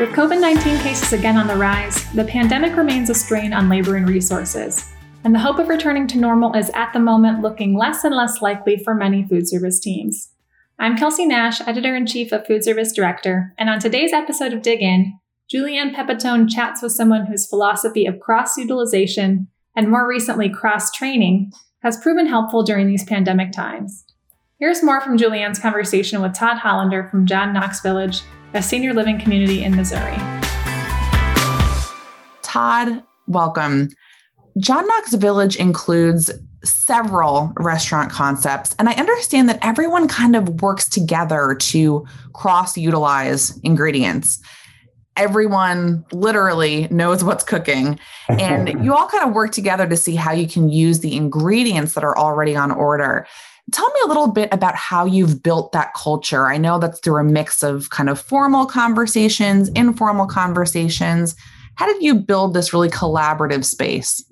With COVID 19 cases again on the rise, the pandemic remains a strain on labor and resources, and the hope of returning to normal is at the moment looking less and less likely for many food service teams. I'm Kelsey Nash, editor in chief of Food Service Director, and on today's episode of Dig In, Julianne Pepitone chats with someone whose philosophy of cross utilization and more recently cross training has proven helpful during these pandemic times. Here's more from Julianne's conversation with Todd Hollander from John Knox Village a senior living community in Missouri. Todd, welcome. John Knox Village includes several restaurant concepts, and I understand that everyone kind of works together to cross utilize ingredients. Everyone literally knows what's cooking, and you all kind of work together to see how you can use the ingredients that are already on order. Tell me a little bit about how you've built that culture. I know that's through a mix of kind of formal conversations, informal conversations. How did you build this really collaborative space?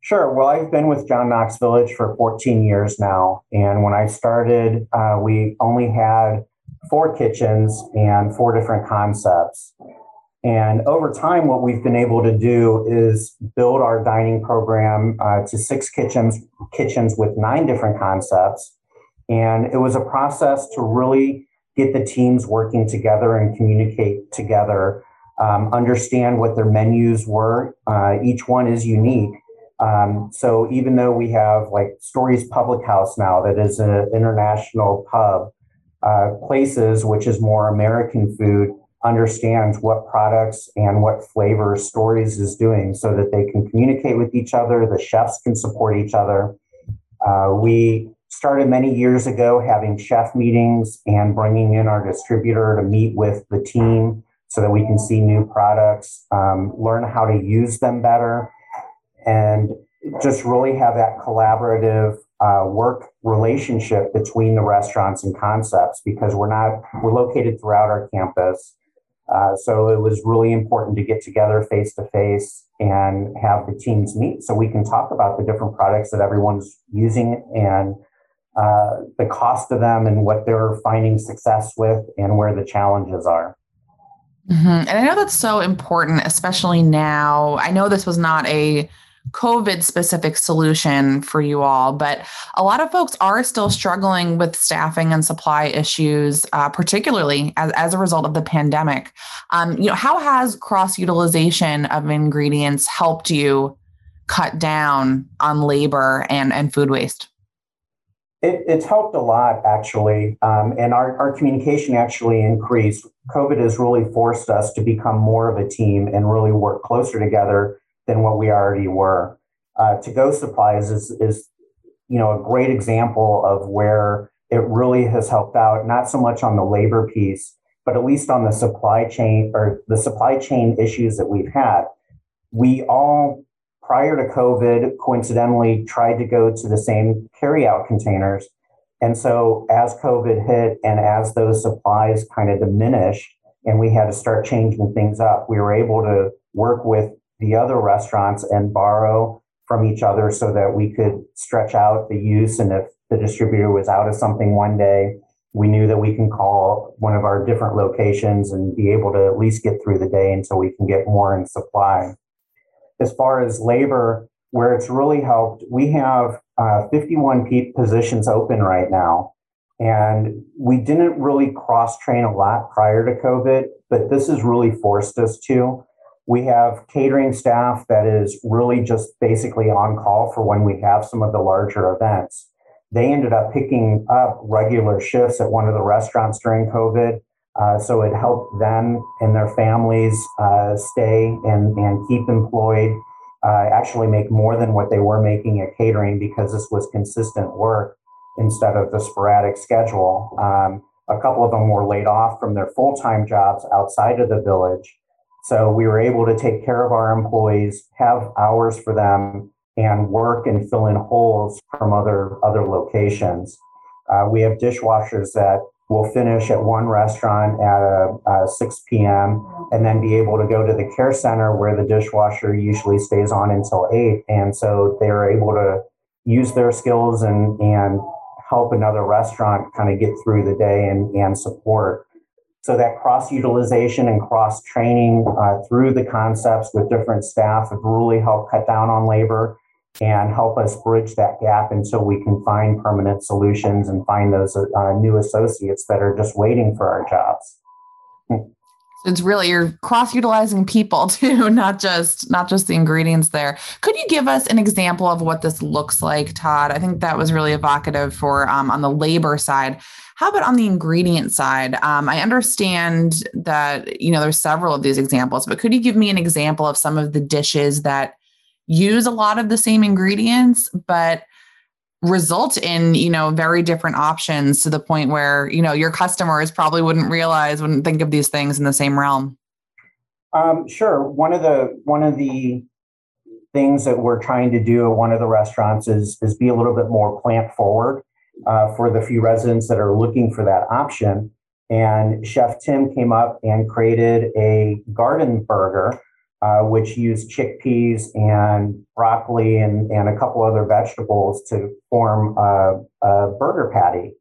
Sure. Well, I've been with John Knox Village for 14 years now. And when I started, uh, we only had four kitchens and four different concepts. And over time, what we've been able to do is build our dining program uh, to six kitchens, kitchens with nine different concepts. And it was a process to really get the teams working together and communicate together, um, understand what their menus were. Uh, each one is unique. Um, so even though we have like Stories Public House now, that is an international pub, uh, places which is more American food understands what products and what flavor Stories is doing so that they can communicate with each other, the chefs can support each other. Uh, we started many years ago having chef meetings and bringing in our distributor to meet with the team so that we can see new products, um, learn how to use them better, and just really have that collaborative uh, work relationship between the restaurants and concepts because we're not we're located throughout our campus uh, so it was really important to get together face to face and have the teams meet so we can talk about the different products that everyone's using and uh, the cost of them and what they're finding success with and where the challenges are. Mm-hmm. And I know that's so important, especially now. I know this was not a COVID specific solution for you all, but a lot of folks are still struggling with staffing and supply issues, uh, particularly as, as a result of the pandemic. Um, you know, how has cross utilization of ingredients helped you cut down on labor and, and food waste? It, it's helped a lot, actually. Um, and our, our communication actually increased. COVID has really forced us to become more of a team and really work closer together than what we already were. Uh, to go supplies is, is, you know, a great example of where it really has helped out, not so much on the labor piece, but at least on the supply chain or the supply chain issues that we've had. We all, prior to COVID, coincidentally tried to go to the same carryout containers. And so as COVID hit and as those supplies kind of diminished and we had to start changing things up, we were able to work with the other restaurants and borrow from each other so that we could stretch out the use. And if the distributor was out of something one day, we knew that we can call one of our different locations and be able to at least get through the day until we can get more in supply. As far as labor, where it's really helped, we have uh, 51 positions open right now. And we didn't really cross train a lot prior to COVID, but this has really forced us to. We have catering staff that is really just basically on call for when we have some of the larger events. They ended up picking up regular shifts at one of the restaurants during COVID. Uh, so it helped them and their families uh, stay and, and keep employed, uh, actually make more than what they were making at catering because this was consistent work instead of the sporadic schedule. Um, a couple of them were laid off from their full time jobs outside of the village. So we were able to take care of our employees, have hours for them, and work and fill in holes from other other locations. Uh, we have dishwashers that will finish at one restaurant at a, a 6 p.m. and then be able to go to the care center where the dishwasher usually stays on until 8. And so they're able to use their skills and, and help another restaurant kind of get through the day and, and support So that cross utilization and cross training uh, through the concepts with different staff have really helped cut down on labor and help us bridge that gap until we can find permanent solutions and find those uh, new associates that are just waiting for our jobs. It's really you're cross utilizing people too, not just not just the ingredients there. Could you give us an example of what this looks like, Todd? I think that was really evocative for um, on the labor side. How about on the ingredient side? Um, I understand that you know there's several of these examples, but could you give me an example of some of the dishes that use a lot of the same ingredients, but result in you know very different options to the point where you know your customers probably wouldn't realize wouldn't think of these things in the same realm. Um, sure. One of the one of the things that we're trying to do at one of the restaurants is is be a little bit more plant forward uh, for the few residents that are looking for that option. And chef tim came up and created a garden burger uh, which use chickpeas and broccoli and, and a couple other vegetables to form a, a burger patty.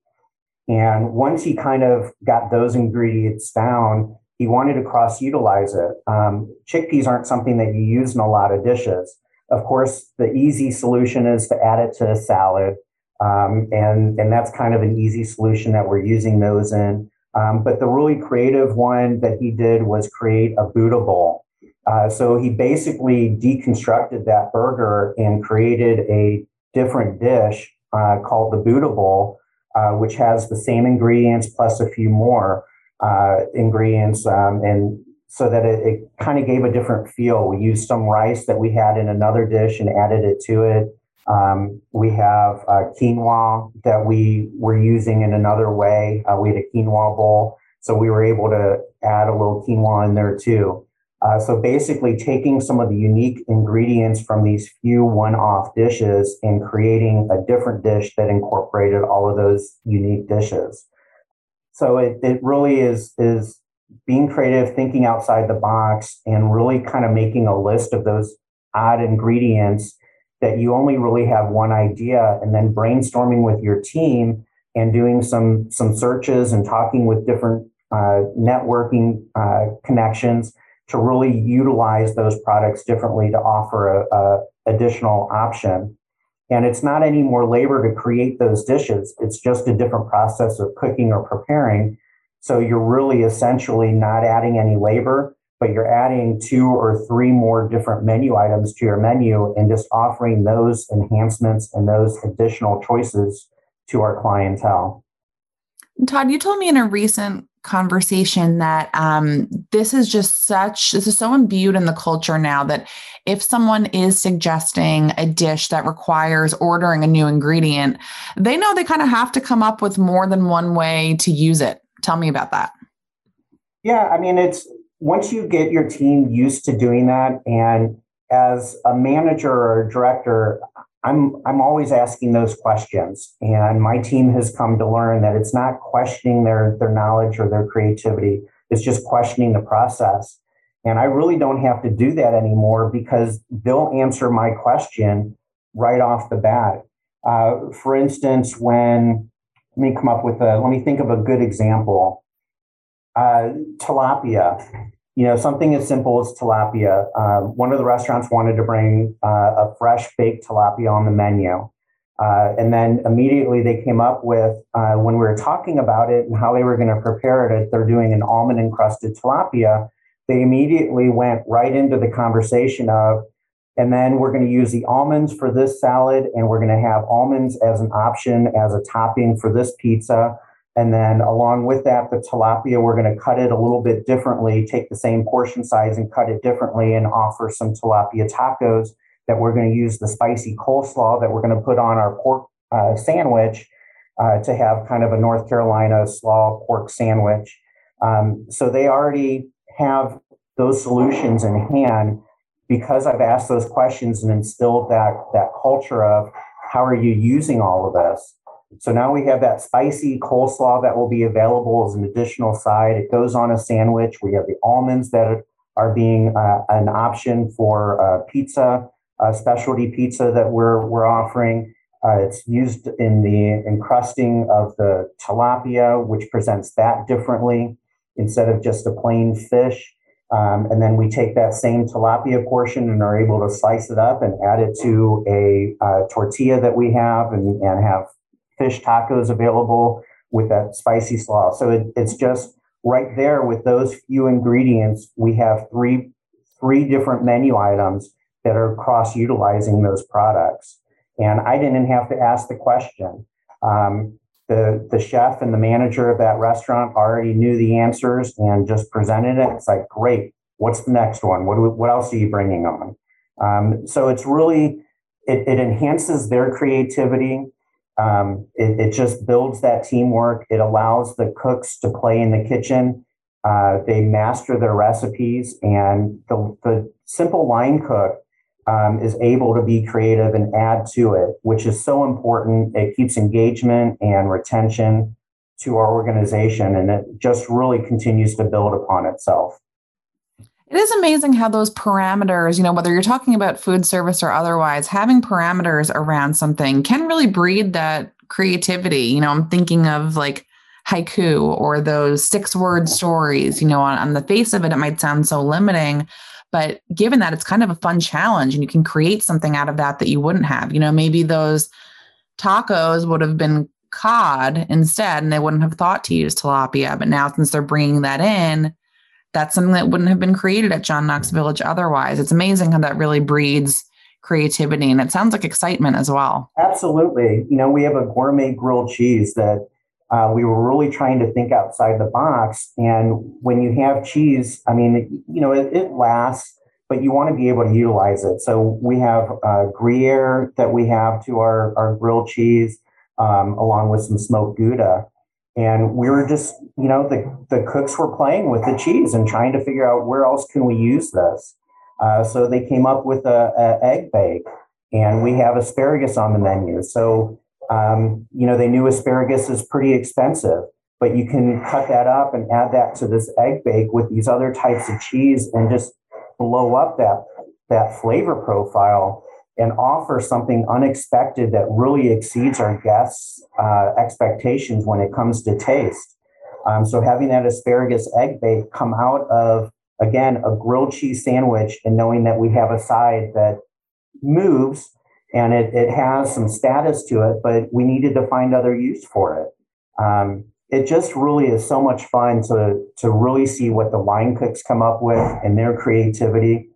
And once he kind of got those ingredients down, he wanted to cross utilize it. Um, chickpeas aren't something that you use in a lot of dishes. Of course, the easy solution is to add it to a salad. Um, and, and that's kind of an easy solution that we're using those in. Um, but the really creative one that he did was create a Buddha bowl. Uh, so he basically deconstructed that burger and created a different dish uh, called the Buddha Bowl, uh, which has the same ingredients plus a few more uh, ingredients, um, and so that it, it kind of gave a different feel. We used some rice that we had in another dish and added it to it. Um, we have uh, quinoa that we were using in another way. Uh, we had a quinoa bowl, so we were able to add a little quinoa in there too. Uh, so basically, taking some of the unique ingredients from these few one-off dishes and creating a different dish that incorporated all of those unique dishes. So it, it really is is being creative, thinking outside the box, and really kind of making a list of those odd ingredients that you only really have one idea, and then brainstorming with your team and doing some some searches and talking with different uh, networking uh, connections to really utilize those products differently to offer a, a additional option. And it's not any more labor to create those dishes. It's just a different process of cooking or preparing. So you're really essentially not adding any labor, but you're adding two or three more different menu items to your menu and just offering those enhancements and those additional choices to our clientele. Todd, you told me in a recent conversation that um, this is just such this is so imbued in the culture now that if someone is suggesting a dish that requires ordering a new ingredient they know they kind of have to come up with more than one way to use it. Tell me about that. Yeah i mean it's once you get your team used to doing that and as a manager or a director I'm I'm always asking those questions, and my team has come to learn that it's not questioning their their knowledge or their creativity; it's just questioning the process. And I really don't have to do that anymore because they'll answer my question right off the bat. Uh, for instance, when let me come up with a let me think of a good example. Uh, tilapia you know, something as simple as tilapia. Um, one of the restaurants wanted to bring uh, a fresh baked tilapia on the menu. Uh, and then immediately they came up with, uh, when we were talking about it and how they were going to prepare it, they're doing an almond encrusted tilapia. They immediately went right into the conversation of, and then we're going to use the almonds for this salad, and we're going to have almonds as an option as a topping for this pizza. And then along with that, the tilapia, we're going to cut it a little bit differently, take the same portion size and cut it differently and offer some tilapia tacos that we're going to use the spicy coleslaw that we're going to put on our pork uh, sandwich uh, to have kind of a North Carolina slaw pork sandwich. Um, so they already have those solutions in hand because I've asked those questions and instilled that, that culture of how are you using all of this? So now we have that spicy coleslaw that will be available as an additional side. It goes on a sandwich. We have the almonds that are being uh, an option for uh, pizza, uh, specialty pizza that we're, we're offering. Uh, it's used in the encrusting of the tilapia, which presents that differently. instead of just a plain fish. Um, and then we take that same tilapia portion and are able to slice it up and add it to a uh, tortilla that we have and, and have fish tacos available with that spicy slaw. So it, it's just right there with those few ingredients. We have three three different menu items that are cross utilizing those products. And I didn't have to ask the question. Um, the the chef and the manager of that restaurant already knew the answers and just presented it. It's like, great. What's the next one? What we, what else are you bringing on? Um, so it's really it, it, enhances their creativity. Um, it, it, just builds that teamwork. It allows the cooks to play in the kitchen. Uh, they master their recipes, and the, the simple line cook um, is able to be creative and add to it, which is so important. It keeps engagement and retention to our organization, and it just really continues to build upon itself. It is amazing how those parameters, you know, whether you're talking about food service or otherwise, having parameters around something can really breed that creativity. You know, I'm thinking of like haiku or those six word stories, you know, on, on the face of it, it might sound so limiting. But given that it's kind of a fun challenge and you can create something out of that that you wouldn't have, you know, maybe those tacos would have been cod instead and they wouldn't have thought to use tilapia. But now, since they're bringing that in, that's something that wouldn't have been created at John Knox Village otherwise. It's amazing how that really breeds creativity and it sounds like excitement as well. Absolutely. You know, we have a gourmet grilled cheese that uh, we were really trying to think outside the box. And when you have cheese, I mean, you know, it, it lasts, but you want to be able to utilize it. So we have uh, Gruyere that we have to our, our grilled cheese, um, along with some smoked Gouda. And we were just, you know, the, the cooks were playing with the cheese and trying to figure out where else can we use this. Uh, so they came up with a, a egg bake, and we have asparagus on the menu. So um, you know, they knew asparagus is pretty expensive, but you can cut that up and add that to this egg bake with these other types of cheese and just blow up that that flavor profile and offer something unexpected that really exceeds our guests' uh, expectations when it comes to taste. Um, so having that asparagus egg bake come out of again a grilled cheese sandwich and knowing that we have a side that moves and it, it has some status to it, but we needed to find other use for it. Um, it just really is so much fun to, to really see what the line cooks come up with and their creativity.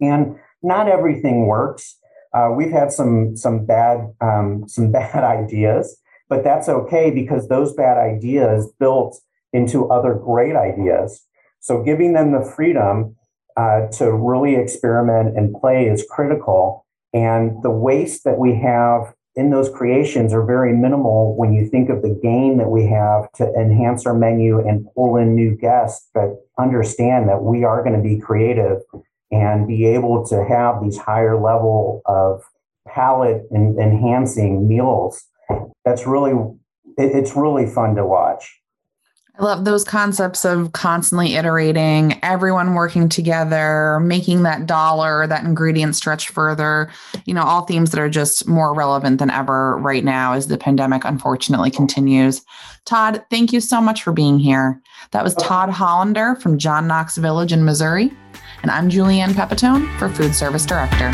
And not everything works. Uh, we've had some some bad um, some bad ideas, but that's okay because those bad ideas built into other great ideas. So giving them the freedom uh, to really experiment and play is critical. And the waste that we have in those creations are very minimal when you think of the gain that we have to enhance our menu and pull in new guests that understand that we are going to be creative and be able to have these higher level of palate and enhancing meals. That's really, it's really fun to watch. I love those concepts of constantly iterating, everyone working together, making that dollar, that ingredient stretch further. You know, all themes that are just more relevant than ever right now as the pandemic unfortunately continues. Todd, thank you so much for being here. That was oh. Todd Hollander from John Knox Village in Missouri. And I'm Julianne Pepitone for Food Service Director.